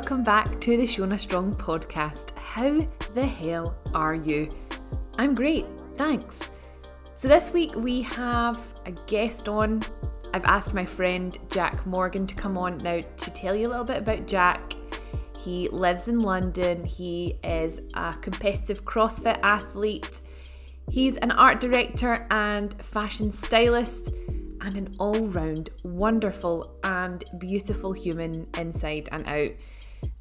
welcome back to the Shona Strong podcast. How the hell are you? I'm great, thanks. So, this week we have a guest on. I've asked my friend Jack Morgan to come on now to tell you a little bit about Jack. He lives in London, he is a competitive CrossFit athlete, he's an art director and fashion stylist and an all round wonderful and beautiful human inside and out.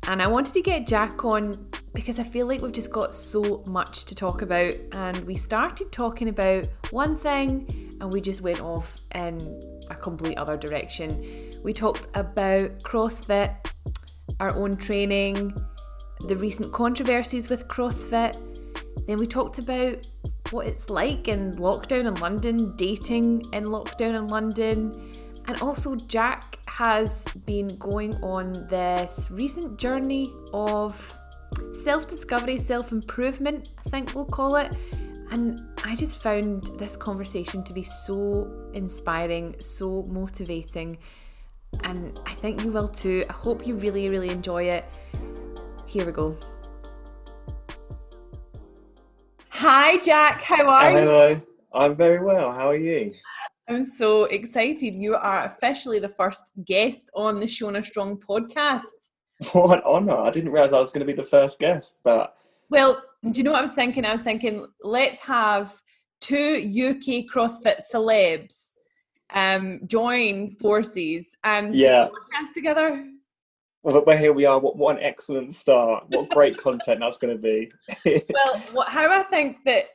And I wanted to get Jack on because I feel like we've just got so much to talk about. And we started talking about one thing and we just went off in a complete other direction. We talked about CrossFit, our own training, the recent controversies with CrossFit. Then we talked about what it's like in lockdown in London, dating in lockdown in London. And also, Jack has been going on this recent journey of self discovery, self improvement, I think we'll call it. And I just found this conversation to be so inspiring, so motivating. And I think you will too. I hope you really, really enjoy it. Here we go. Hi, Jack. How are Hello. you? Hello. I'm very well. How are you? I'm so excited. You are officially the first guest on the Shona Strong podcast. What an honour. I didn't realise I was going to be the first guest, but Well, do you know what I was thinking? I was thinking, let's have two UK CrossFit celebs um, join forces and do a Yeah. podcast together. well, but here we are. What, what an excellent start. What great content that's going to be. well, what, how I think that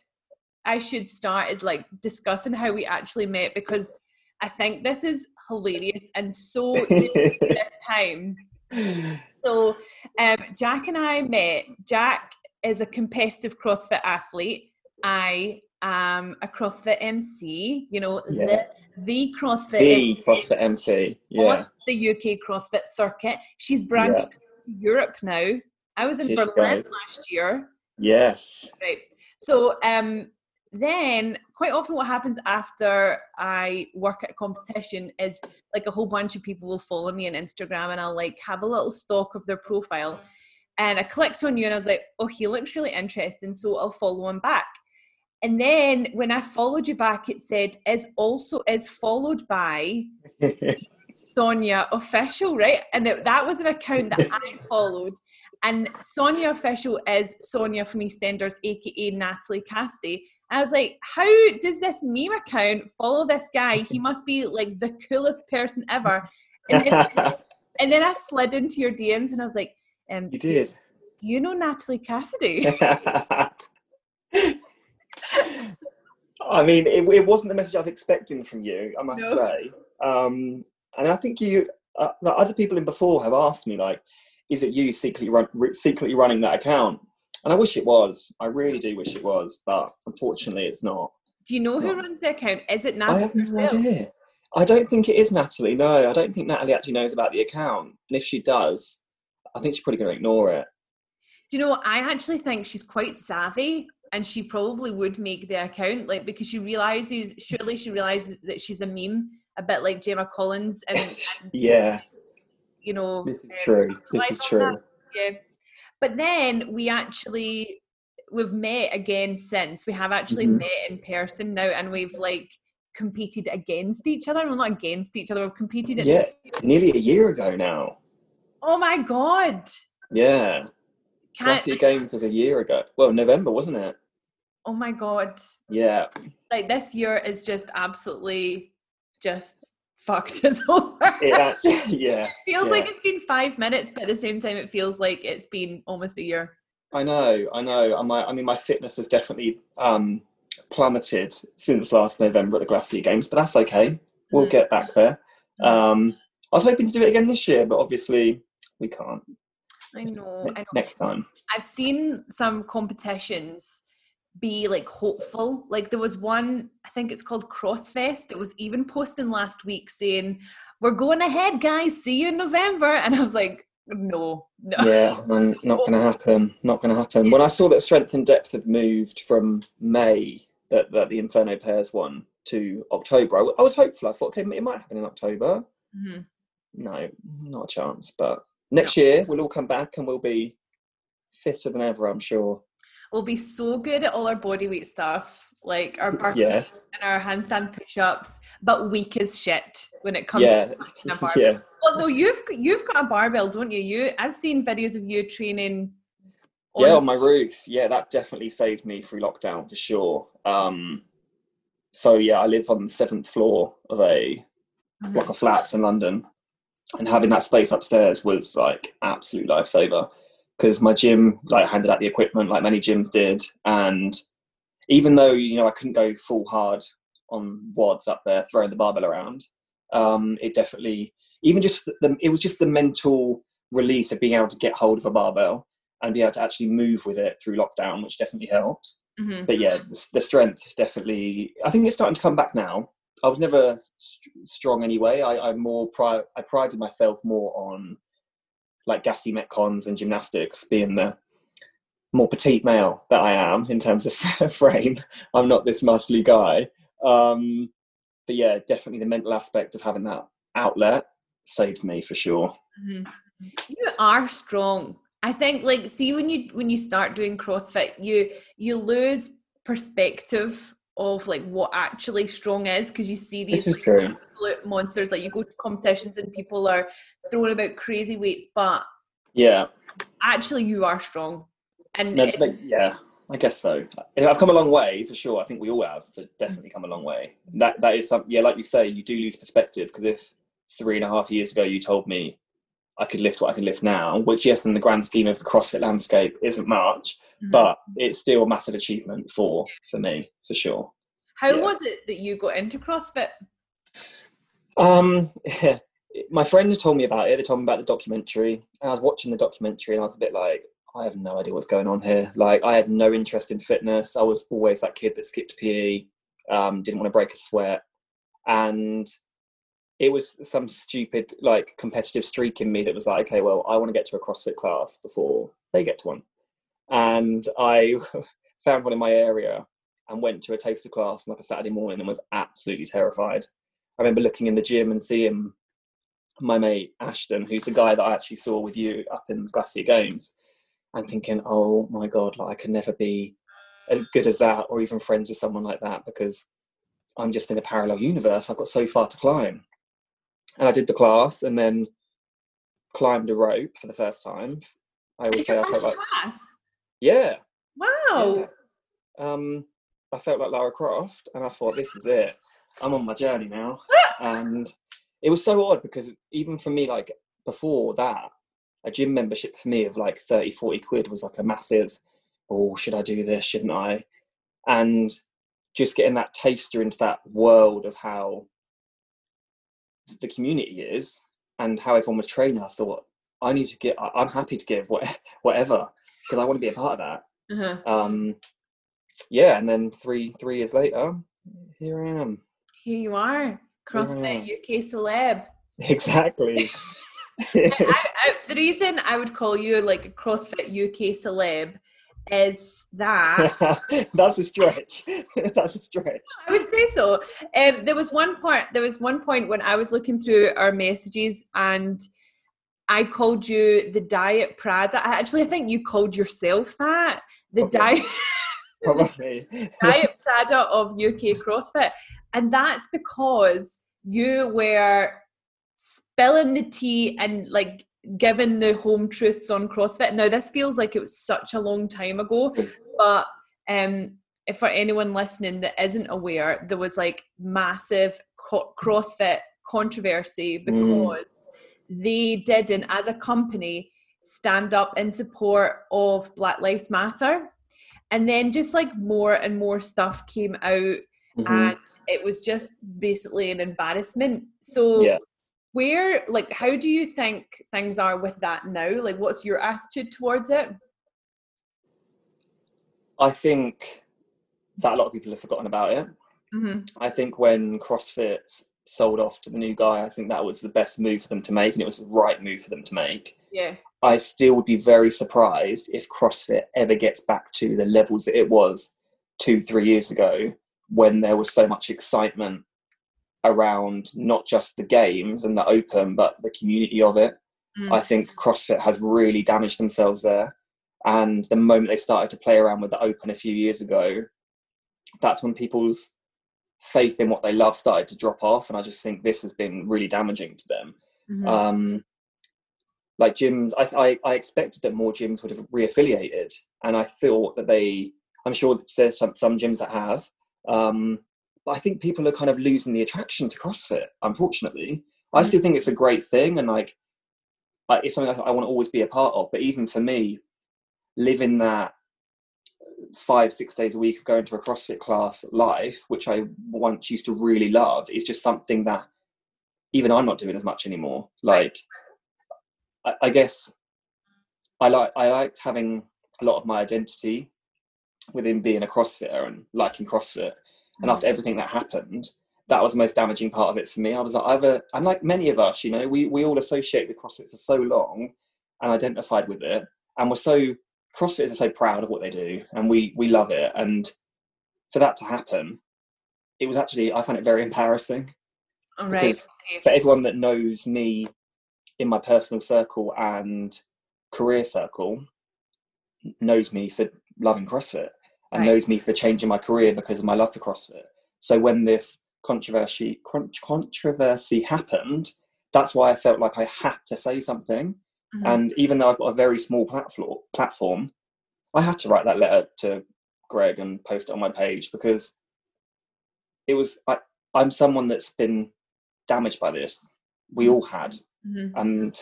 I should start is like discussing how we actually met because I think this is hilarious and so this time. So, um, Jack and I met. Jack is a competitive CrossFit athlete. I am a CrossFit MC. You know Yeah. the the CrossFit the MC CrossFit MC. Yeah. on the UK CrossFit circuit. She's branched to Europe now. I was in Here Berlin last year. Yes. Right. So um then quite often what happens after I work at a competition is like a whole bunch of people will follow me on Instagram and I'll like have a little stalk of their profile. And I clicked on you and I was like, oh, he looks really interesting, so I'll follow him back. And then when I followed you back, it said is also is followed by Sonia Official, right? And it, that was an account that I followed. And Sonia Official is Sonia from EastEnders, aka Natalie Cassidy. I was like, how does this meme account follow this guy? He must be like the coolest person ever. And then, and then I slid into your DMs and I was like, um, you did. do you know Natalie Cassidy? I mean, it, it wasn't the message I was expecting from you, I must No. say. Um, and I think you, uh, like other people in before have asked me, like, is it you secretly run, secretly running that account? And I wish it was. I really do wish it was, but unfortunately, it's not. Do you know It's who not. runs the account? Is it Natalie? I have no herself? idea. I don't think it is Natalie. No, I don't think Natalie actually knows about the account. And if she does, I think she's probably going to ignore it. Do you know what? I actually think she's quite savvy and she probably would make the account like because she realizes surely she realizes that she's a meme a bit like Gemma Collins and, and, Yeah, you know this is um, true. This is true. that. yeah but then we actually we've met again since we have actually Mhm. met in person now and we've like competed against each other well not against each other we've competed Yeah, nearly a year ago now. oh my god Yeah, Can't, Glacier Games was a year ago. Well, November, wasn't it? oh my god Yeah, like this year is just absolutely just fucked us over. it actually, yeah. feels like it's been five minutes, but at the same time, it feels like it's been almost a year. I know, I know. And my, I mean, my fitness has definitely um, plummeted since last November at the Glacier Games, but that's okay. We'll Mhm. get back there. Um, I was hoping to do it again this year, but obviously we can't. I know, I know. Next time. I've seen some competitions be like hopeful. Like there was one, I think it's called Crossfest, that was even posting last week saying, We're going ahead, guys, see you in November. And I was like, No, no. Yeah, um, not going to happen. Not going to happen. When I saw that Strength and Depth had moved from May, that, that the Inferno Pairs won, to October, I was hopeful. I thought, okay, it might happen in October. Mhm. No, not a chance. But next year we'll all come back and we'll be fitter than ever. I'm sure. We'll be so good at all our body weight stuff, like our burpees and our handstand push-ups, but weak as shit when it comes Yeah. to a barbell. Yeah. Well, no, you've you've got a barbell, don't you? You, I've seen videos of you training. Yeah, on my roof. Yeah, that definitely saved me through lockdown for sure. Um, so yeah, I live on the seventh floor of a block of flats in London, and having that space upstairs was like absolute lifesaver because my gym like handed out the equipment like many gyms did, and even though you know I couldn't go full hard on WODs up there throwing the barbell around, um, it definitely even just the it was just the mental release of being able to get hold of a barbell and be able to actually move with it through lockdown, which definitely helped Mhm. but yeah, the, the strength definitely. I think it's starting to come back now. I was never st- strong anyway. I, I more pri- I prided myself more on like gassy metcons and gymnastics, being the more petite male that I am in terms of frame. I'm not this muscly guy. Um, but yeah, definitely the mental aspect of having that outlet saved me for sure. Mhm. You are strong. I think like see when you when you start doing CrossFit, you you lose perspective of like what actually strong is because you see these like, absolute monsters. Like you go to competitions and people are throwing about crazy weights, but Yeah, actually you are strong. And no, it- like, yeah, I guess so. I've come a long way for sure. I think we all have but definitely come a long way. That that is something. Yeah, like you say, you do lose perspective because if three and a half years ago you told me I could lift what I can lift now, which yes, in the grand scheme of the CrossFit landscape isn't much, Mhm. but it's still a massive achievement for for me for sure. how yeah. was it that you got into CrossFit? Um, my friends told me about it. They told me about the documentary, and I was watching the documentary, and I was a bit like, I have no idea what's going on here. Like, I had no interest in fitness. I was always that kid that skipped PE, um, didn't want to break a sweat, and it was some stupid like competitive streak in me that was like, okay, well, I want to get to a CrossFit class before they get to one, and I found one in my area and went to a taster class on like a Saturday morning and was absolutely terrified. I remember looking in the gym and seeing my mate Ashton, who's the guy that I actually saw with you up in the Glacier Games, and thinking, oh my god, like I can never be as good as that or even friends with someone like that because I'm just in a parallel universe. I've got so far to climb. And I did the class and then climbed a rope for the first time. I always say I felt like, class? yeah, Wow. yeah. Um, I felt like Lara Croft, and I thought, this is it. I'm on my journey now. and it was so odd because even for me, like before that, a gym membership for me of like 30, 40 quid was like a massive, oh, should I do this? Shouldn't I? And just getting that taster into that world of how the community is and how everyone was training, I thought, I need to get, I'm happy to give what, whatever because I want to be a part of that Uh-huh. um yeah and then three three years later here i am Here you are, CrossFit UK celeb. exactly I, I, the reason I would call you like a CrossFit UK celeb is that that's a stretch that's a stretch I would say so. Um, there was one point. There was one point when I was looking through our messages and I called you the Diet Prada. Actually, I think you called yourself that the Okay. Diet probably Diet Prada of UK CrossFit, and that's because you were spilling the tea and like giving the home truths on CrossFit. Now, this feels like it was such a long time ago, but um, if for anyone listening that isn't aware, there was like massive co- CrossFit controversy because they didn't, as a company, stand up in support of Black Lives Matter. And then just like more and more stuff came out, Mhm. and it was just basically an embarrassment. So, Yeah. Where, like, how do you think things are with that now? Like, what's your attitude towards it? i think that a lot of people have forgotten about it hmm i think when crossfit sold off to the new guy i think that was the best move for them to make and it was the right move for them to make Yeah. I still would be very surprised if CrossFit ever gets back to the levels that it was two, three years ago when there was so much excitement around not just the games and the open, but the community of it. mm. I think CrossFit has really damaged themselves there. And the moment they started to play around with the open a few years ago, that's when people's faith in what they love started to drop off. And I just think this has been really damaging to them. Mm-hmm. Um, like gyms, I, I, I, expected that more gyms would have reaffiliated. And I thought that they, I'm sure there's some, some gyms that have. Um, I think people are kind of losing the attraction to CrossFit, unfortunately. Mm-hmm. I still think it's a great thing. And like, it's something I want to always be a part of. But even for me, living that five six days a week of going to a CrossFit class life, which I once used to really love, is just something that even I'm not doing as much anymore. Like, I, I guess I like I liked having a lot of my identity within being a CrossFitter and liking CrossFit. And after everything that happened, that was the most damaging part of it for me. I was like, I've uh, a, I'm like many of us, you know, we, we all associate with CrossFit for so long and identified with it. And we're so CrossFitters are so proud of what they do, and we we love it. And for that to happen, it was actually I find it very embarrassing. All right. Because for everyone that knows me in my personal circle and career circle, knows me for loving CrossFit and right. knows me for changing my career because of my love for CrossFit. So when this controversy controversy happened, that's why I felt like I had to say something Mm-hmm. And even though I've got a very small platform, platform, I had to write that letter to Greg and post it on my page because it was I, I'm someone that's been damaged by this. We all had, mm-hmm. and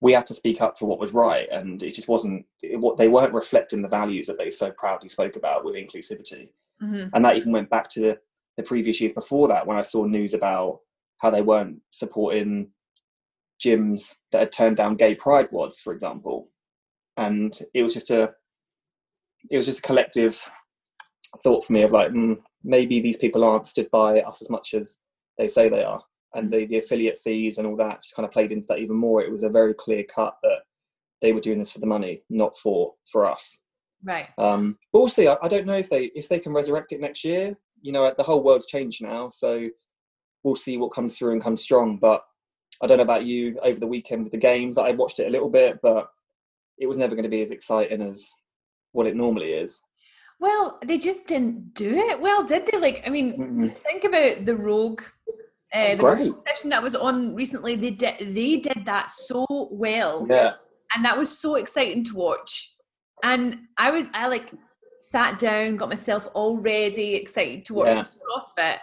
we had to speak up for what was right, and it just wasn't. It, what they weren't reflecting the values that they so proudly spoke about with inclusivity, mm-hmm. and that even went back to the, the previous years before that when I saw news about how they weren't supporting gyms that had turned down gay pride WODs, for example, and it was just a it was just a collective thought for me of like mm, maybe these people aren't stood by us as much as they say they are, and the the affiliate fees and all that just kind of played into that even more. It was a very clear cut that they were doing this for the money, not for for us. Right. Um, but we'll see. I, I don't know if they if they can resurrect it next year. You know, the whole world's changed now, so we'll see what comes through and comes strong. But I don't know about you over the weekend with the games. I watched it a little bit, but it was never going to be as exciting as what it normally is. Well, they just didn't do it well, did they? Like, I mean, mm-hmm. think about the Rogue. Uh, the competition that was on recently, they did they did that so well, yeah, and that was so exciting to watch. And I was, I like sat down, got myself all ready, excited to watch yeah. CrossFit,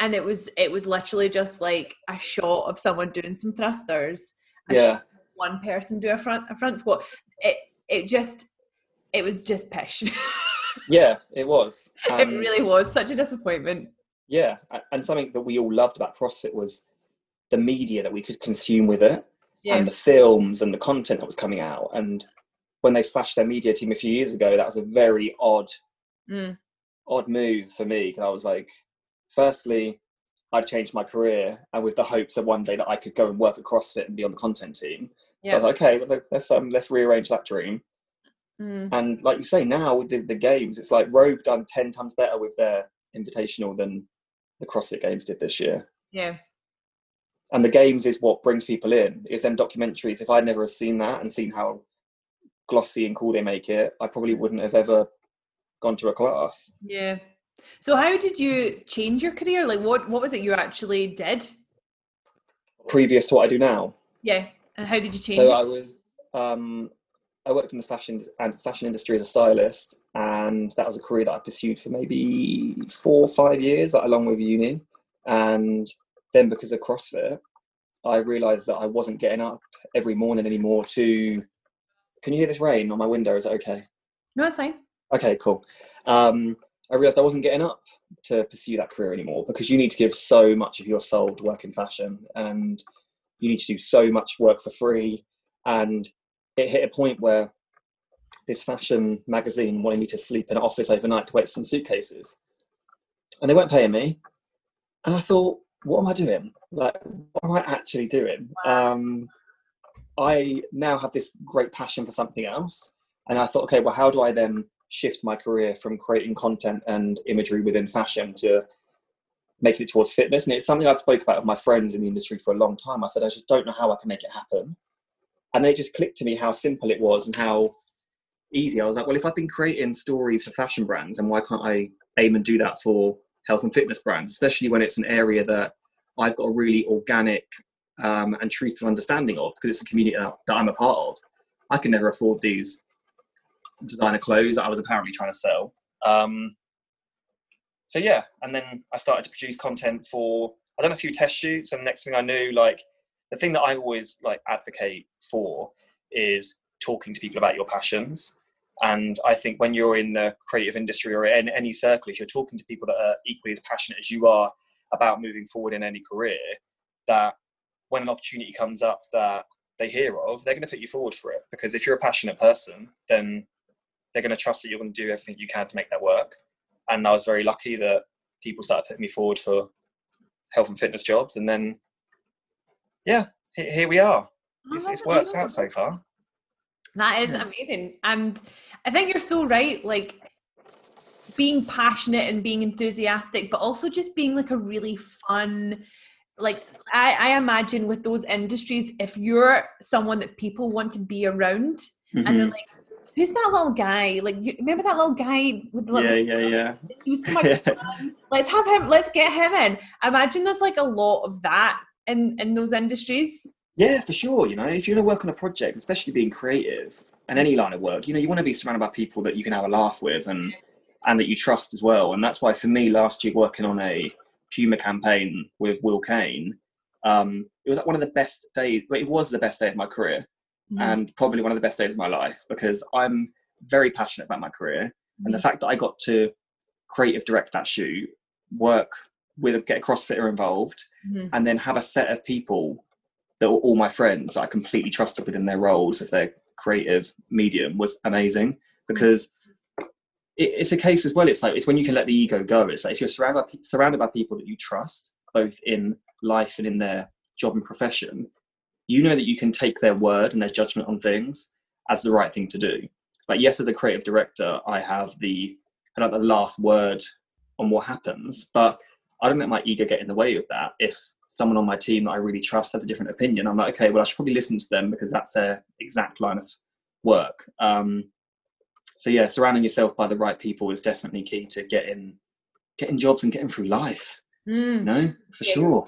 and it was it was literally just like a shot of someone doing some thrusters. Yeah. one person do a front a front squat. It it just it was just pish. Yeah it was. And it really was such a disappointment yeah and something that we all loved about crossfit was the media that we could consume with it yeah. and the films and the content that was coming out and when they slashed their media team a few years ago that was a very odd mm. odd move for me because i was like firstly, I'd changed my career and with the hopes of one day that I could go and work at CrossFit and be on the content team. Yeah. So I was like, okay, well, let's um, let's rearrange that dream. Mm. And like you say, now with the, the games, it's like Rogue done ten times better with their invitational than the CrossFit Games did this year. Yeah. And the games is what brings people in. It's them documentaries. If I'd never seen that and seen how glossy and cool they make it, I probably wouldn't have ever gone to a class. Yeah. So how did you change your career? Like what what was it you actually did? Previous to what I do now. Yeah. And how did you change? So it? I was um I worked in the fashion and fashion industry as a stylist and that was a career that I pursued for maybe four or five years along with uni. And then because of CrossFit, I realized that I wasn't getting up every morning anymore to can you hear this rain on my window? Is it okay? No, it's fine. Okay, cool. Um, I realized I wasn't getting up to pursue that career anymore because you need to give so much of your soul to work in fashion and you need to do so much work for free. And it hit a point where this fashion magazine wanted me to sleep in an office overnight to wait for some suitcases. And they weren't paying me. And I thought, what am I doing? Like, what am I actually doing? Um, I now have this great passion for something else. And I thought, okay, well, how do I then shift my career from creating content and imagery within fashion to making it towards fitness. And it's something I've spoke about with my friends in the industry for a long time. I said, I just don't know how I can make it happen. And they just clicked to me how simple it was and how easy. I was like, well, if I've been creating stories for fashion brands, and why can't I aim and do that for health and fitness brands, especially when it's an area that I've got a really organic um, and truthful understanding of because it's a community that, that I'm a part of. I can never afford these designer clothes that I was apparently trying to sell. Um, so yeah, and then I started to produce content for. I done a few test shoots, and the next thing I knew, like the thing that I always like advocate for is talking to people about your passions. And I think when you're in the creative industry or in any circle, if you're talking to people that are equally as passionate as you are about moving forward in any career, that when an opportunity comes up that they hear of, they're going to put you forward for it. Because if you're a passionate person, then they're going to trust that you're going to do everything you can to make that work. And I was very lucky that people started putting me forward for health and fitness jobs. And then, yeah, here we are. Oh, it's, it's worked out so far. That is amazing. And I think you're so right. Like, being passionate and being enthusiastic, but also just being like a really fun, like I, I imagine with those industries, if you're someone that people want to be around mm-hmm. and they're like, who's that little guy? Like, you, remember that little guy with the little yeah, yeah, yeah. let's have him. Let's get him in. Imagine there's like a lot of that in in those industries. Yeah, for sure. You know, if you're going to work on a project, especially being creative and any line of work, you know, you want to be surrounded by people that you can have a laugh with and and that you trust as well. And that's why for me last year working on a Puma campaign with Will Kane, um, it was like one of the best days. It was the best day of my career, mm-hmm. and probably one of the best days of my life because I'm very passionate about my career, mm-hmm. and the mm-hmm. fact that I got to creative direct that shoot, work with get a CrossFitter involved, mm-hmm. and then have a set of people that were all my friends that I completely trusted within their roles of their creative medium was amazing because it's a case as well. It's like it's when you can let the ego go. It's like if you're surrounded by, surrounded by people that you trust, both in life and in their job and profession, you know that you can take their word and their judgment on things as the right thing to do. Like yes, as a creative director, I have the kind of the last word on what happens, but I don't let my ego get in the way of that. If someone on my team that I really trust has a different opinion, I'm like, okay, well, I should probably listen to them because that's their exact line of work. Um, so yeah, surrounding yourself by the right people is definitely key to getting getting jobs and getting through life. Mm. You know, for yeah, sure.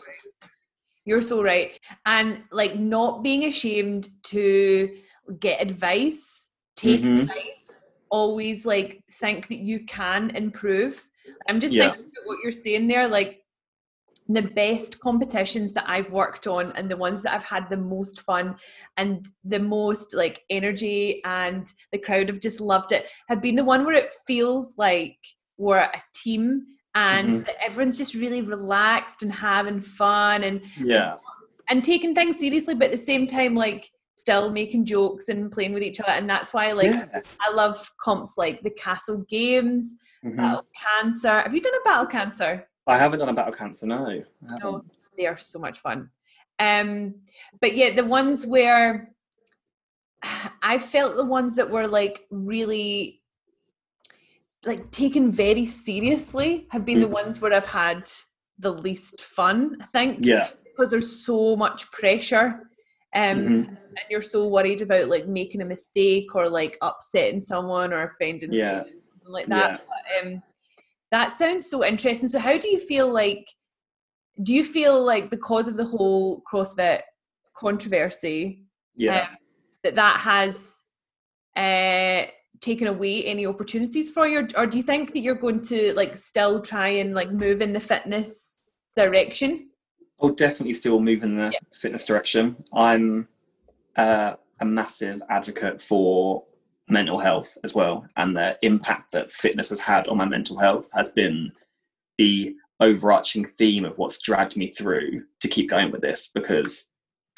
You're so right. And like not being ashamed to get advice, take mm-hmm. advice, always like think that you can improve. I'm just yeah. thinking what you're saying there, like the best competitions that I've worked on and the ones that I've had the most fun and the most like energy and the crowd have just loved it have been the one where it feels like we're a team and mm-hmm. everyone's just really relaxed and having fun and yeah and taking things seriously but at the same time like still making jokes and playing with each other and that's why like yeah. I love comps like the castle games mm-hmm. battle cancer have you done a battle cancer I haven't done a battle cancer. No, no, they are so much fun. Um, but yeah, the ones where I felt the ones that were like really like taken very seriously have been mm. the ones where I've had the least fun. I think. Yeah. Because there's so much pressure. Um, mm-hmm. And you're so worried about like making a mistake or like upsetting someone or offending yeah. someone, something like that. Yeah. But, um, that sounds so interesting. So, how do you feel like? Do you feel like because of the whole CrossFit controversy, yeah, um, that that has uh, taken away any opportunities for you, or do you think that you're going to like still try and like move in the fitness direction? I'll definitely still move in the yeah. fitness direction. I'm uh, a massive advocate for mental health as well and the impact that fitness has had on my mental health has been the overarching theme of what's dragged me through to keep going with this because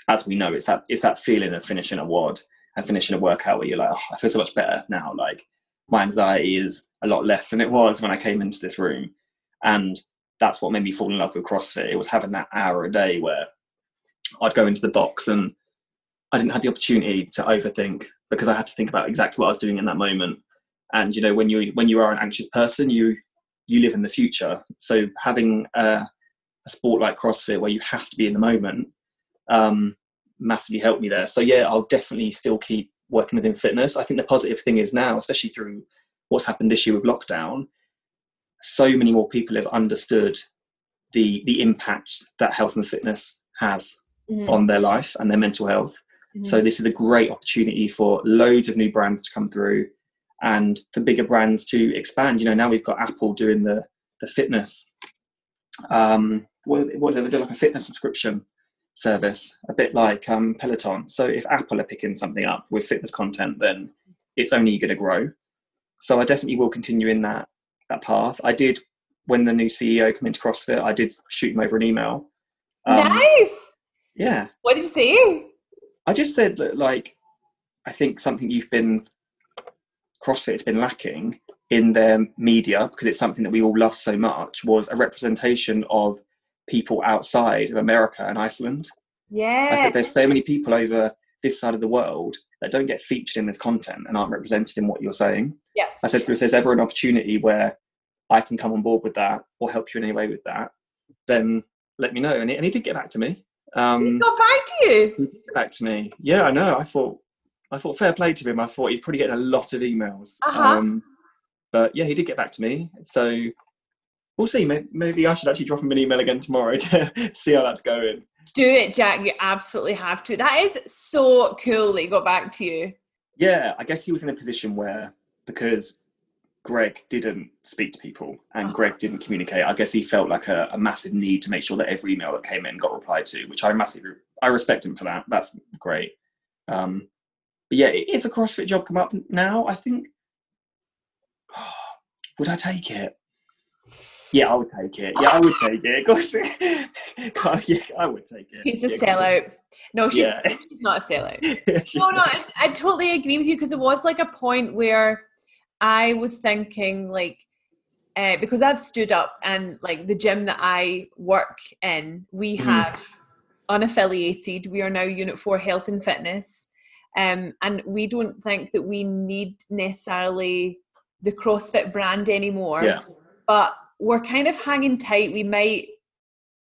as we know it's that it's that feeling of finishing a WOD and finishing a workout where you're like oh, i feel so much better now. Like my anxiety is a lot less than it was when i came into this room and that's what made me fall in love with crossfit. It was having that hour a day where i'd go into the box and i didn't have the opportunity to overthink because I had to think about exactly what I was doing in that moment. And you know, when you when you are an anxious person, you you live in the future. So having a, a sport like CrossFit where you have to be in the moment, um, massively helped me there. So yeah, I'll definitely still keep working within fitness. I think the positive thing is now, especially through what's happened this year with lockdown, so many more people have understood the the impact that health and fitness has mm-hmm. on their life and their mental health. Mm-hmm. So this is a great opportunity for loads of new brands to come through and for bigger brands to expand. You know, now we've got Apple doing the the fitness. Um, what, was it? They do like a fitness subscription service, a bit like um, Peloton. So if Apple are picking something up with fitness content, then it's only going to grow. So I definitely will continue in that that path. I did when the new CEO came into CrossFit. I did shoot him over an email. Um, nice. Yeah. What did you say? I just said that, like, I think something you've been CrossFit has been lacking in their media because it's something that we all love so much was a representation of people outside of America and Iceland. Yeah. I said there's so many people over this side of the world that don't get featured in this content and aren't represented in what you're saying. Yeah. I said so if there's ever an opportunity where I can come on board with that or help you in any way with that, then let me know. And he, and he did get back to me. Um, he got back to you. He did get back to me. Yeah, I know. I thought I thought fair play to him. I thought he's probably getting a lot of emails. Uh-huh. Um, but yeah, he did get back to me. So we'll see. Maybe I should actually drop him an email again tomorrow to see how that's going. Do it, Jack. You absolutely have to. That is so cool that he got back to you. Yeah, I guess he was in a position where because Greg didn't speak to people and Greg didn't communicate. I guess he felt like a, a, massive need to make sure that every email that came in got replied to, which I massively I respect him for that. That's great. Um, but yeah, if a CrossFit job come up now, I think would I take it? Yeah, I would take it. Yeah, I would take it. Course. yeah, I would take it. He's a yeah, sellout. No, she's, yeah. she's not a sellout. no, no, I, I totally agree with you because it was like a point where I was thinking like uh, because I've stood up and like the gym that I work in, we mm. have unaffiliated. We are now Unit Four Health and Fitness, um, and we don't think that we need necessarily the CrossFit brand anymore. Yeah. But we're kind of hanging tight. We might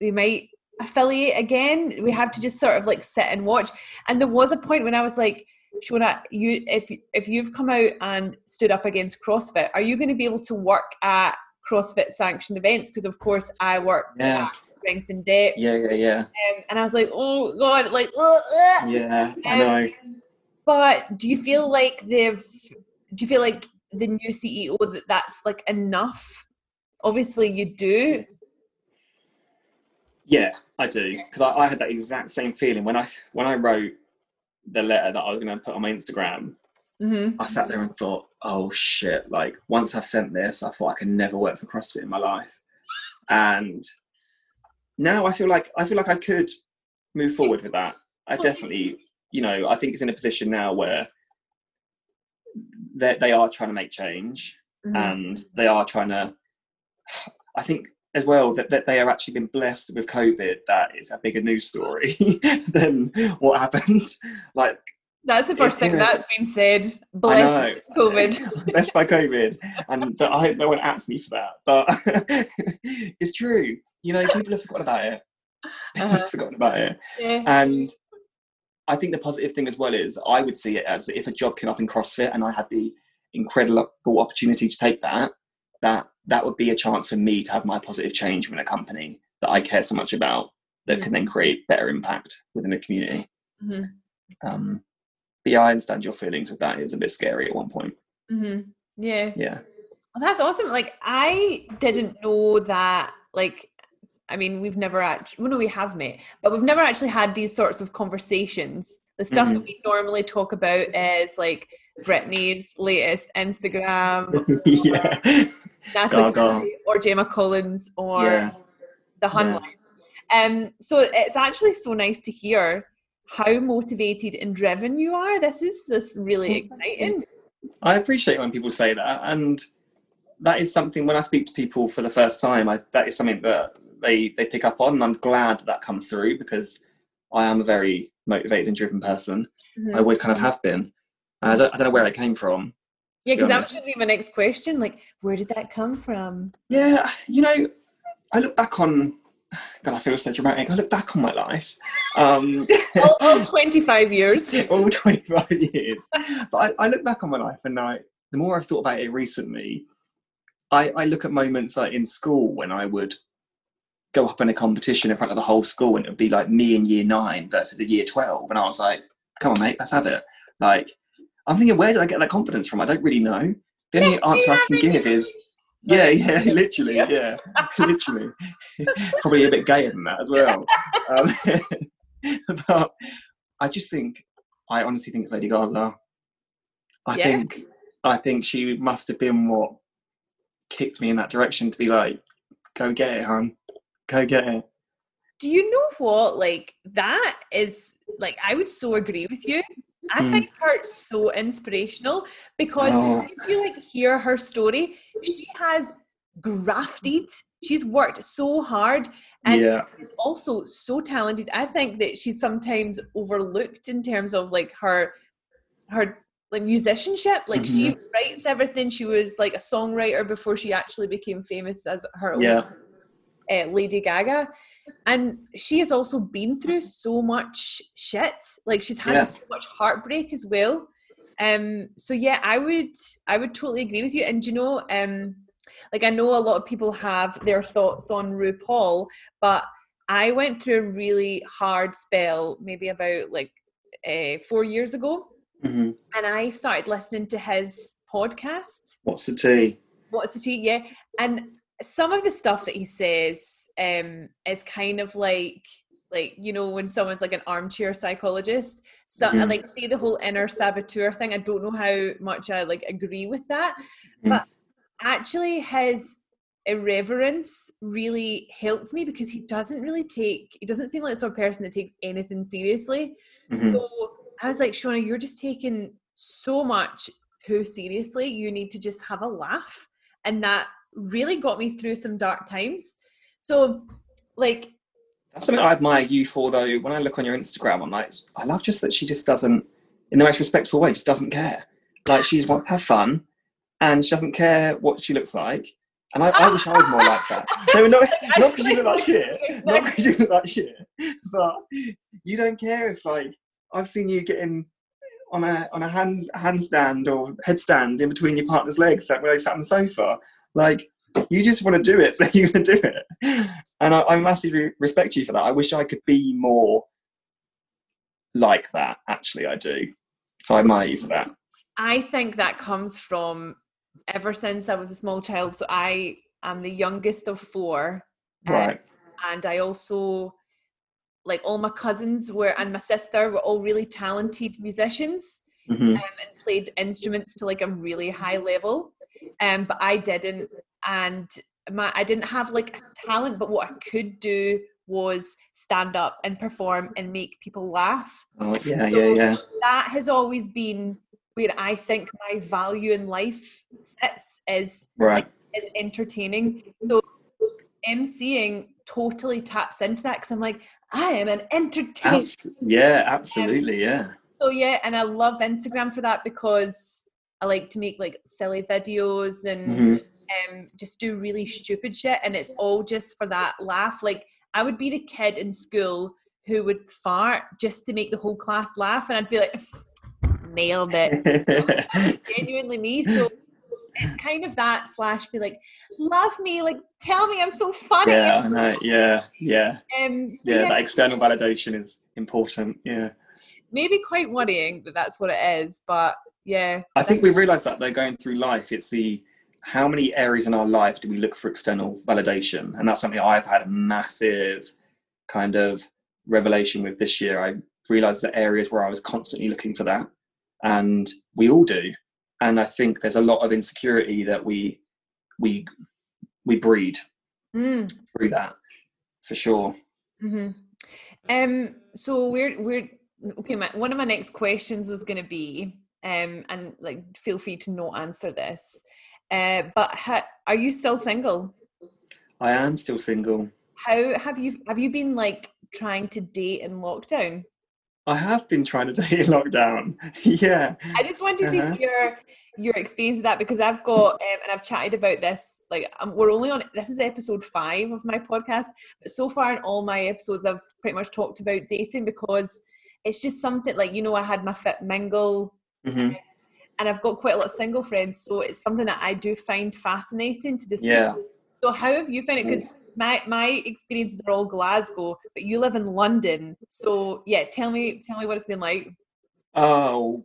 we might affiliate again. We have to just sort of like sit and watch. And there was a point when I was like, Shona, you if if you've come out and stood up against CrossFit, are you going to be able to work at CrossFit sanctioned events? Because of course I work yeah. at Strength and Depth. Yeah, yeah, yeah. Um, and I was like, oh god, like, uh, uh. yeah, um, I know. But do you feel like they've? Do you feel like the new CEO that that's like enough? Obviously, you do. Yeah, I do because I, I had that exact same feeling when I when I wrote the letter that I was going to put on my Instagram. Mm-hmm. I sat there and thought, oh shit! Like once I've sent this, I thought I can never work for CrossFit in my life, and now I feel like I feel like I could move forward with that. I definitely, you know, I think it's in a position now where they, they are trying to make change mm-hmm. and they are trying to i think as well that, that they are actually been blessed with covid that is a bigger news story than what happened like that's the first thing that's been said. Bless COVID. Blessed by COVID. And I hope no one acts me for that. But it's true. You know, people have forgotten about it. Uh-huh. forgotten about it. Yeah. And I think the positive thing as well is I would see it as if a job came up in CrossFit and I had the incredible opportunity to take that, that that would be a chance for me to have my positive change within a company that I care so much about that mm-hmm. can then create better impact within a community. Mm-hmm. Um, but yeah, I understand your feelings with that. It was a bit scary at one point. Mm-hmm. Yeah. Yeah. Well, that's awesome. Like I didn't know that like I mean, we've never actually, well, no, we have met, but we've never actually had these sorts of conversations. The stuff mm-hmm. that we normally talk about is like Brittany's latest Instagram, yeah. Natalie or Gemma Collins or yeah. the Hun yeah. Um, so it's actually so nice to hear how motivated and driven you are. This is this really exciting. I appreciate when people say that, and that is something when I speak to people for the first time. I, that is something that they they pick up on. And I'm glad that, that comes through because I am a very motivated and driven person. Mm-hmm. I always kind of have been. I don't, I don't know where it came from. Yeah, because that was going to be my next question. Like, where did that come from? Yeah, you know, I look back on God, I feel so dramatic. I look back on my life, um, all, all 25 years. all 25 years. But I, I look back on my life and I, the more I've thought about it recently, I, I look at moments like in school when I would go up in a competition in front of the whole school and it would be like me in year nine versus the year 12. And I was like, come on, mate, let's have it. Like, I'm thinking, where did I get that confidence from? I don't really know. The only answer I can give is, yeah, yeah, literally, yeah, literally. Probably a bit gayer than that as well. Um, but I just think, I honestly think it's Lady Gaga. I Yeah. think, I think she must have been what kicked me in that direction to be like, go get it, hon, go get it. Do you know what? Like, that is, like, I would so agree with you. I Mm. find her so inspirational because Oh. if you like hear her story, she has grafted. She's worked so hard and yeah, also so talented. I think that she's sometimes overlooked in terms of like her her like musicianship. Like she Mm-hmm. writes everything. She was like a songwriter before she actually became famous as her own yeah, uh, Lady Gaga. And she has also been through so much shit. Like she's had Yeah. so much heartbreak as well. Um so yeah, I would I would totally agree with you. And you know, um like I know a lot of people have their thoughts on RuPaul, but I went through a really hard spell maybe about like uh, four years ago, hmm and I started listening to his podcast. What's the tea? What's the tea? Yeah. And some of the stuff that he says um is kind of like like you know when someone's like an armchair psychologist so Mhm. like see the whole inner saboteur thing i don't know how much i like agree with that Mhm. but actually his irreverence really helped me because he doesn't really take he doesn't seem like the sort of person that takes anything seriously Mhm. so I was like, Shona, you're just taking so much too seriously. You need to just have a laugh. And that really got me through some dark times. So, like, That's something I admire you for, though. When I look on your Instagram, I'm like, I love just that she just doesn't, in the most respectful way, just doesn't care. Like she's want to have fun, and she doesn't care what she looks like. And I, I wish I was more like that. No, not not because you look like shit, not because you look like shit, but you don't care if like I've seen you getting on a on a hand handstand or headstand in between your partner's legs like when they sat on the sofa. Like you just want to do it, so you can do it. And I, I massively respect you for that. I wish I could be more like that. Actually, I do. So I admire you for that. I think that comes from ever since I was a small child. So, I am the youngest of four. uh, Right. and I also like all my cousins were and my sister were all really talented musicians. hmm um, and played instruments to like a really high level um but i didn't and my i didn't have like talent but what i could do was stand up and perform and make people laugh Oh, yeah, yeah, yeah. that has always been where i think my value in life sits is Right. is entertaining so emceeing totally taps into that because i'm like i am an entertainer Abs- yeah, absolutely. Yeah. so yeah, and I love Instagram for that because I like to make like silly videos and Mhm. um, just do really stupid shit, and it's all just for that laugh. Like I would be the kid in school who would fart just to make the whole class laugh, and I'd be like, nailed it. It's genuinely me. So it's kind of that slash be like, love me, like tell me I'm so funny. yeah, I know. Yeah, yeah, Um, so yeah. yes, That external validation is important. Yeah. maybe quite worrying that that's what it is, but yeah. I think we realise that though going through life, it's the how many areas in our life do we look for external validation, and that's something I've had a massive kind of revelation with this year. I realised that areas where I was constantly looking for that, and we all do. And I think there's a lot of insecurity that we we we breed Mm. through that for sure. hmm Um. So we're we're okay. My, one of my next questions was going to be, um, and like, feel free to not answer this. Uh, but ha- are you still single? I am still single. How have you have you been like trying to date in lockdown? I have been trying to date in lockdown. yeah. I just wanted uh-huh. to hear your experience of that because I've got um, and I've chatted about this. Like um, we're only on this is episode five of my podcast, but so far in all my episodes, I've pretty much talked about dating because it's just something like you know I had my fit mingle. Mm-hmm. and I've got quite a lot of single friends, so it's something that I do find fascinating to discuss. Yeah. So how have you found it? Because my my experiences are all Glasgow, but you live in London. So yeah, tell me tell me what it's been like. Oh,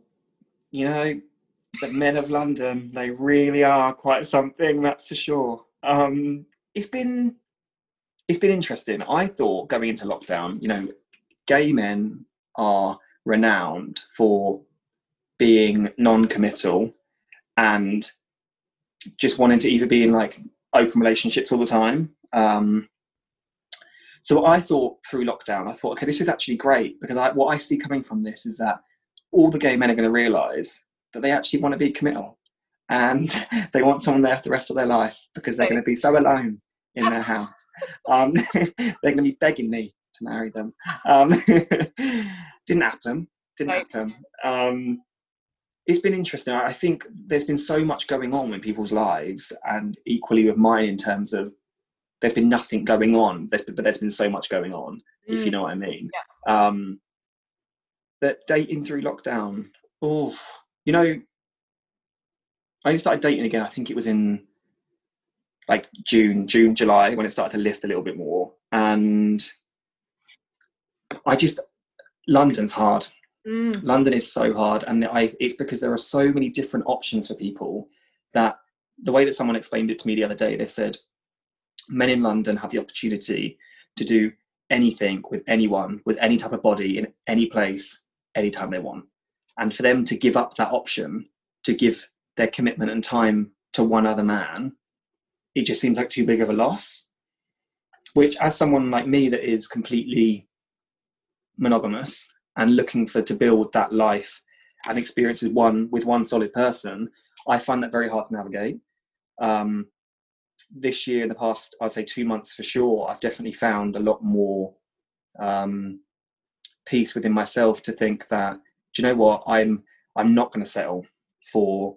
you know, the men of London, they really are quite something, that's for sure. Um, it's been it's been interesting. I thought going into lockdown, you know, gay men are renowned for being non-committal and just wanting to either be in like open relationships all the time um, so I thought through lockdown, I thought, okay, this is actually great because I, what I see coming from this is that all the gay men are going to realise that they actually want to be committal and they want someone there for the rest of their life because they're going to be so alone in their house. Um, they're going to be begging me to marry them. Um, didn't happen. Didn't right. happen. Um, it's been interesting. I think there's been so much going on in people's lives, and equally with mine in terms of there's been nothing going on, but there's been so much going on, mm. if you mm. know what I mean. Yeah. Um, that dating through lockdown, oh, you know, I only started dating again. I think it was in like June, June, July when it started to lift a little bit more, and I just London's hard. Mm. London is so hard, and I, it's because there are so many different options for people that the way that someone explained it to me the other day, they said men in London have the opportunity to do anything with anyone, with any type of body, in any place, anytime they want. And for them to give up that option, to give their commitment and time to one other man, it just seems like too big of a loss. Which, as someone like me that is completely monogamous and looking for to build that life and experiences one with one solid person, I find that very hard to navigate. Um, this year, in the past, I'd say two months for sure, I've definitely found a lot more um, peace within myself to think that, do you know what, I'm I'm not going to settle for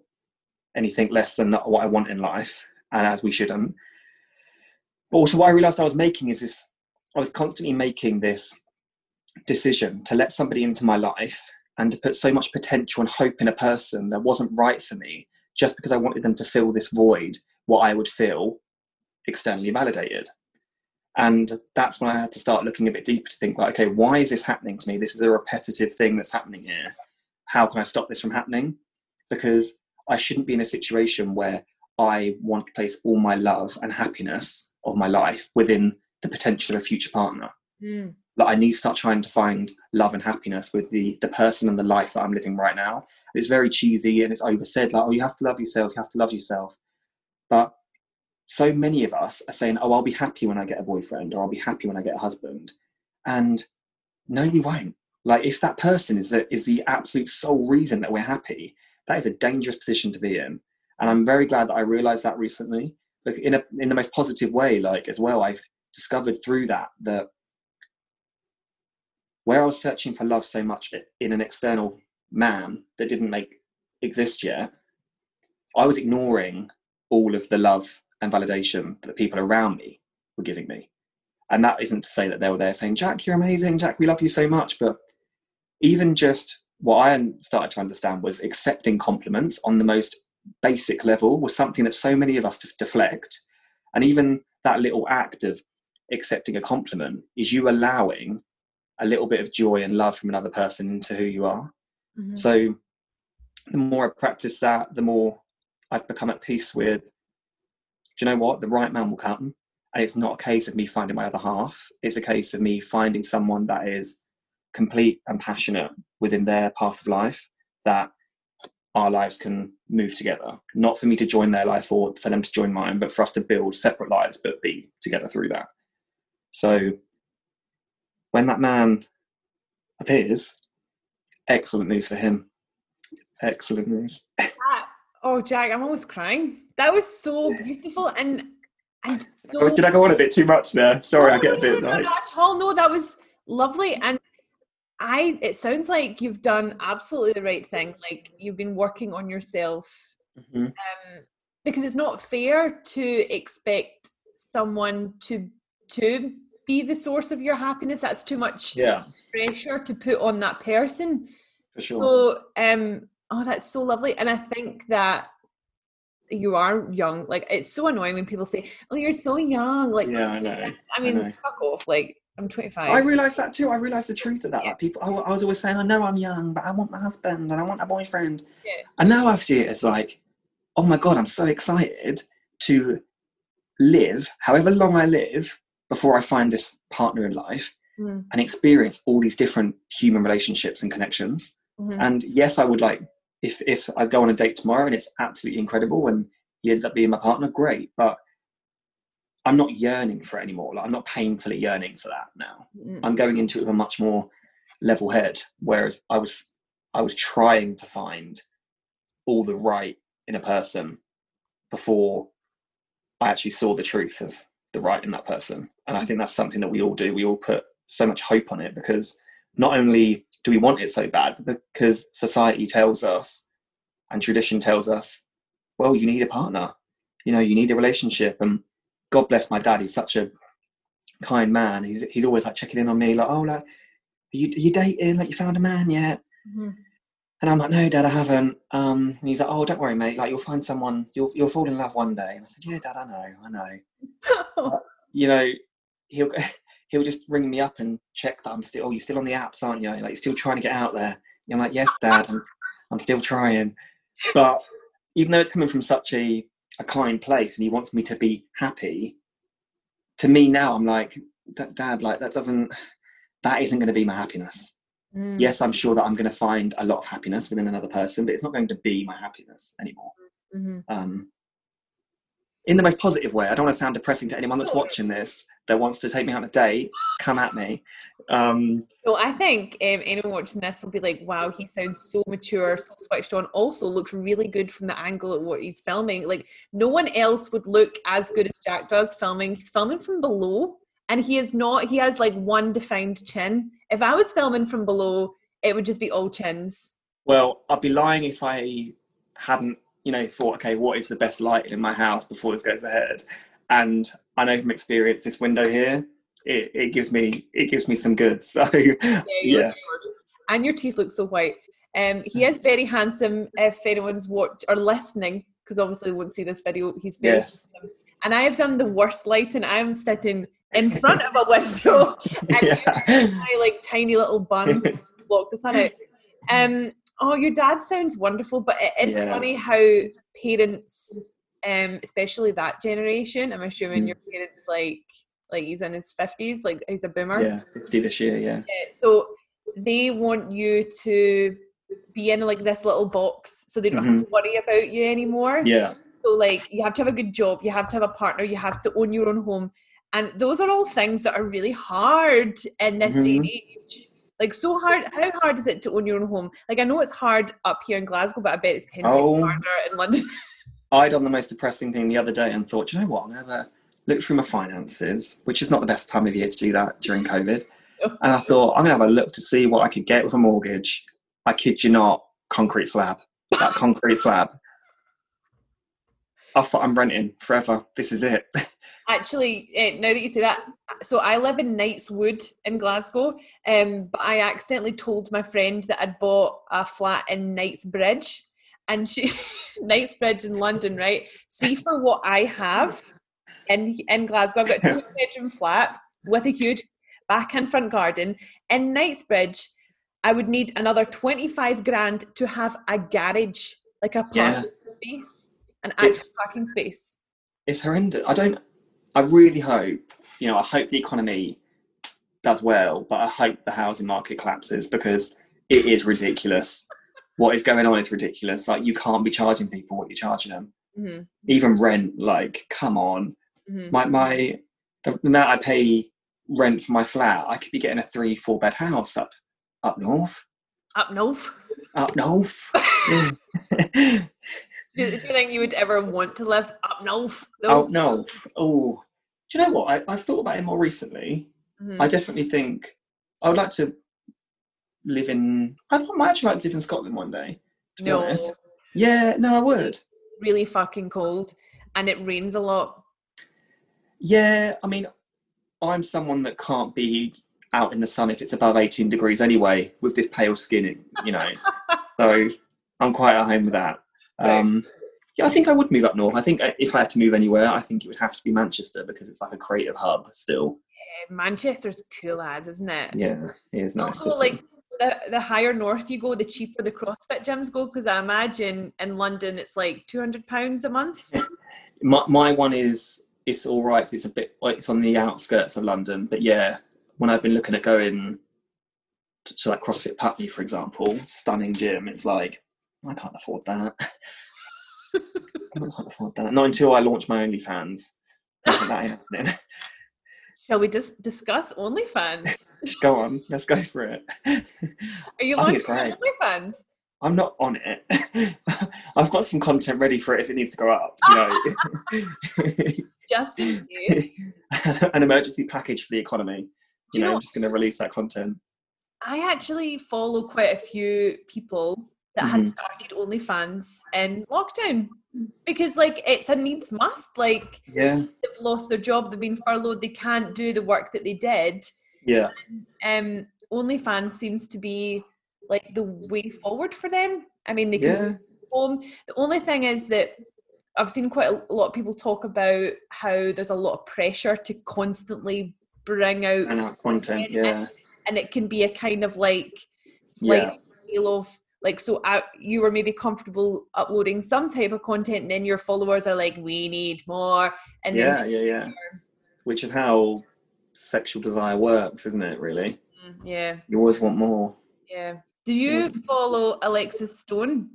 anything less than what I want in life, and as we shouldn't. But also, what I realised I was making is this: I was constantly making this decision to let somebody into my life and to put so much potential and hope in a person that wasn't right for me just because I wanted them to fill this void what I would feel externally validated. And that's when I had to start looking a bit deeper to think, like, okay, why is this happening to me? This is a repetitive thing that's happening here. How can I stop this from happening? Because I shouldn't be in a situation where I want to place all my love and happiness of my life within the potential of a future partner. Mm. Like I need to start trying to find love and happiness with the the person and the life that I'm living right now. It's very cheesy and it's oversaid, like, oh, you have to love yourself, you have to love yourself. But so many of us are saying, oh, I'll be happy when I get a boyfriend or I'll be happy when I get a husband. And no, you won't. Like, if that person is the, is the absolute sole reason that we're happy, that is a dangerous position to be in. And I'm very glad that I realized that recently. In a in the most positive way, like as well, I've discovered through that that where I was searching for love so much in an external man that didn't make exist yet, I was ignoring all of the love and validation that people around me were giving me. And that isn't to say that they were there saying, Jack, you're amazing. Jack, we love you so much. But even just what I started to understand was accepting compliments on the most basic level was something that so many of us deflect. And even that little act of accepting a compliment is you allowing a little bit of joy and love from another person into who you are. Mm-hmm. So the more I practice that, the more I've become at peace with, do you know what? The right man will come. And it's not a case of me finding my other half. It's a case of me finding someone that is complete and passionate within their path of life that our lives can move together. Not for me to join their life or for them to join mine, but for us to build separate lives, but be together through that. So when that man appears, excellent news for him. Excellent news. Oh, Jack, I'm almost crying. That was so beautiful and and so, did I go on a bit too much there? Sorry, no, I get a bit. No, no, not at all. No, that was lovely. And I it sounds like you've done absolutely the right thing. Like you've been working on yourself. Mhm. Um, because it's not fair to expect someone to to be the source of your happiness. That's too much Yeah, pressure to put on that person. for sure. So um oh that's so lovely. And I think that you are young. Like it's so annoying when people say, Oh, you're so young. Like yeah, I know. I mean, know. fuck off. Like I'm 25. I realised that too. I realised the truth of that. Yeah. Like people, I, I was always saying, I know I'm young, but I want my husband and I want a boyfriend. Yeah. And now after it, it's like, oh my god, I'm so excited to live however long I live before I find this partner in life Mm, and experience all these different human relationships and connections. mhm. And yes, I would like if if I go on a date tomorrow and it's absolutely incredible and he ends up being my partner, great. But I'm not yearning for it anymore. Like I'm not painfully yearning for that now. Mm, I'm going into it with a much more level head. Whereas I was I was trying to find all the right in a person before I actually saw the truth of the right in that person. And I think that's something that we all do. We all put so much hope on it because not only do we want it so bad, but because society tells us and tradition tells us, well, you need a partner, you know, you need a relationship. And God bless my dad, he's such a kind man. He's he's always like checking in on me, like, oh, like, are you, are you dating? Like, you found a man yet? mhm. And I'm like, no, Dad, I haven't. Um, and he's like, oh, don't worry, mate. Like, you'll find someone. You'll you'll fall in love one day. And I said, yeah, Dad, I know, I know. You know, he'll he'll just ring me up and check that I'm still. Oh, you're still on the apps, aren't you? Like, you're still trying to get out there. And I'm like, yes, Dad, I'm I'm still trying. But even though it's coming from such a a kind place, and he wants me to be happy, to me now, I'm like, Dad, like that doesn't. That isn't going to be my happiness Mm, yes, I'm sure that I'm going to find a lot of happiness within another person, but it's not going to be my happiness anymore. mhm. Um, in the most positive way. I don't want to sound depressing to anyone that's watching this that wants to take me on a date. Come at me. Um, So I think um, anyone watching this will be like, "Wow, he sounds so mature, so switched on." Also, looks really good from the angle at what he's filming. Like no one else would look as good as Jack does filming. He's filming from below, and he is not. He has like one defined chin. If I was filming from below, it would just be all chins. well, I'd be lying if I hadn't, you know, thought, okay, what is the best lighting in my house before this goes ahead? And I know from experience, this window here, it, it gives me it gives me some good. So Yeah, yeah, and your teeth look so white. Um, he is very handsome. If anyone's watch or listening, because obviously they won't see this video, he's very Yes. handsome. And I have done the worst lighting. I'm sitting in front of a window, and yeah. my like tiny little bun block the sun out. Um, oh, your dad sounds wonderful, but it, it's Yeah. funny how parents, um, especially that generation. I'm assuming Mm. your parents like like he's in his fifties, like he's a boomer. yeah, fifty this year. Yeah. Yeah, so they want you to be in like this little box so they don't have to worry about you anymore. Yeah. So like you have to have a good job, you have to have a partner, you have to own your own home. And those are all things that are really hard in this day and age. Like so hard how hard is it to own your own home? Like I know it's hard up here in Glasgow, but I bet it's ten times Oh. harder in London. I done the most depressing thing the other day and thought, you know what? I'm gonna have a look through my finances, which is not the best time of year to do that during COVID. No. And I thought, I'm gonna have a look to see what I could get with a mortgage. I kid you not, concrete slab. That concrete slab. I thought I'm renting forever. This is it. Actually, uh, now that you say that, so I live in Knightswood in Glasgow, um, but I accidentally told my friend that I'd bought a flat in Knightsbridge, and she Knightsbridge in London, right? See for what I have in in Glasgow, I've got a two bedroom flat with a huge back and front garden. In Knightsbridge, I would need another twenty five grand to have a garage, like a parking Yeah. space, an actual It's- parking space. it's horrendous. I don't. I really hope. You know, I hope the economy does well, but I hope the housing market collapses because it is ridiculous. what is going on is ridiculous. Like you can't be charging people what you're charging them. hmm Even rent, like, come on. hmm My my the amount I pay rent for my flat, I could be getting a three, four bed house up up north. Up north. Up north. Do, do you think you would ever want to live up north? though? Up north. Oh. Do you know what? I, I've thought about it more recently. Mhm. I definitely think I would like to live in. I might actually like to live in Scotland one day. To be No. honest. Yeah, no, I would. Really fucking cold, and it rains a lot. Yeah, I mean, I'm someone that can't be out in the sun if it's above 18 degrees anyway, with this pale skin, you know. so I'm quite at home with that. Um, yeah, I think I would move up north. I think uh, if I had to move anywhere, I think it would have to be Manchester because it's like a creative hub still. Eh, Manchester's cool as, isn't it? Yeah, it is nice. Also, like the, the higher north you go, the cheaper the CrossFit gyms go. Because I imagine in London it's like two hundred pounds a month. my, my one is it's all right. It's a bit like it's on the outskirts of London, but yeah, when I've been looking at going to, to like CrossFit Putney, for example, stunning gym, it's like I can't afford that. I can't afford that. Not until I launch my OnlyFans. I think that ain't happening. Shall we just discuss OnlyFans? Go on, let's go for it. Are you launching OnlyFans? I'm not on it. I've got some content ready for it if it needs to go up. You know. Just an emergency package for the economy. You you know, know- I'm just going to release that content. I actually follow quite a few people that had started OnlyFans in lockdown because, like, it's a needs must. Like, Yeah, they've lost their job, they've been furloughed, they can't do the work that they did. yeah, And, Um, OnlyFans seems to be like the way forward for them. I mean, they can yeah, home. The only thing is that I've seen quite a lot of people talk about how there's a lot of pressure to constantly bring out content. Yeah, and it can be a kind of like slight Yeah. scale of like so uh, you were maybe comfortable uploading some type of content and then your followers are like we need more and yeah, then yeah, yeah. Which is how sexual desire works, isn't it? Really, Mm, yeah you always want more. yeah do you follow alexis stone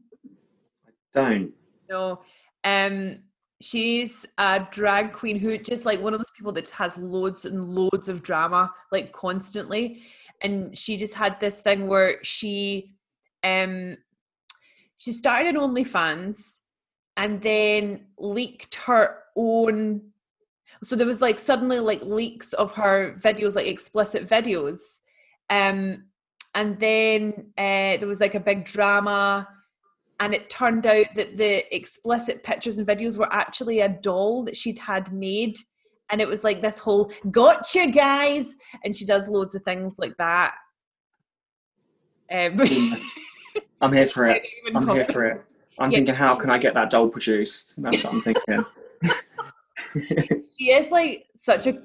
Don't. no um she's a drag queen who just like one of those people that just has loads and loads of drama like constantly and she just had this thing where she um she started an OnlyFans and then leaked her own so there was like suddenly like leaks of her videos like explicit videos um and then uh, there was like a big drama and it turned out that the explicit pictures and videos were actually a doll that she'd had made and it was like this whole gotcha guys and she does loads of things like that. Um, I'm here for it. I'm here for it. I'm Yeah. thinking, how can I get that doll produced? That's what I'm thinking. she is like such a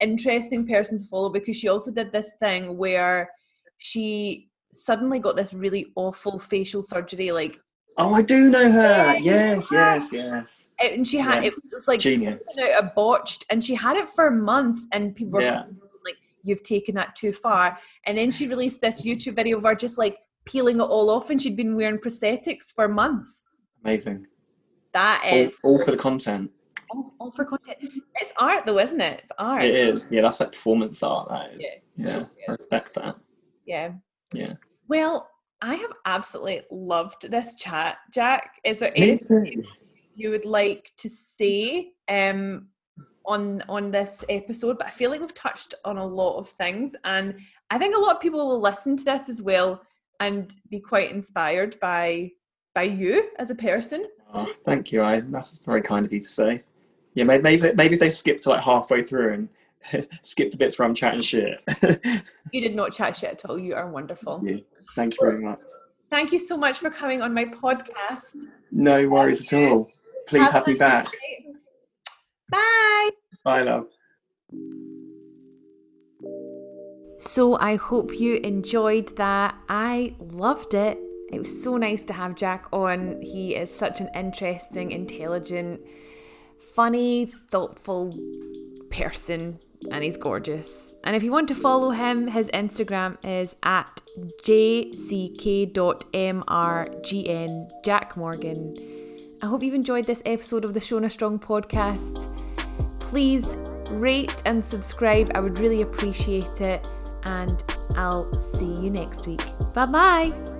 interesting person to follow because she also did this thing where she suddenly got this really awful facial surgery like oh, I do know her. Yes, yes, yes. and she had Yeah. it was like Genius. a botched and she had it for months and people were Yeah. like you've taken that too far and then she released this youtube video of her just like peeling it all off and she'd been wearing prosthetics for months Amazing. That is All, all for the content. all, all for content it's art though isn't it it's art It is. Yeah, that's like performance art. That is. Yeah. Yeah, I respect that. yeah Yeah. well i have absolutely loved this chat jack is there anything you would like to say um on on this episode but i feel like we've touched on a lot of things and i think a lot of people will listen to this as well and be quite inspired by by you as a person Oh, thank you. I that's very kind of you to say. Yeah, maybe maybe, maybe if they skip to like halfway through and skip the bits where I'm chatting shit. you did not chat shit at all you are wonderful Thank you. Thank you very much. thank you so much for coming on my podcast No worries at all. Please Have have me nice back. night. bye Bye, love. So I hope you enjoyed that. I loved it. It was so nice to have Jack on. He is such an interesting, intelligent, funny, thoughtful person, and he's gorgeous. And if you want to follow him, his Instagram is at jck.mrgn, Jack Morgan. I hope you've enjoyed this episode of the Shona Strong podcast. Please rate and subscribe. I would really appreciate it. And I'll see you next week. Bye bye.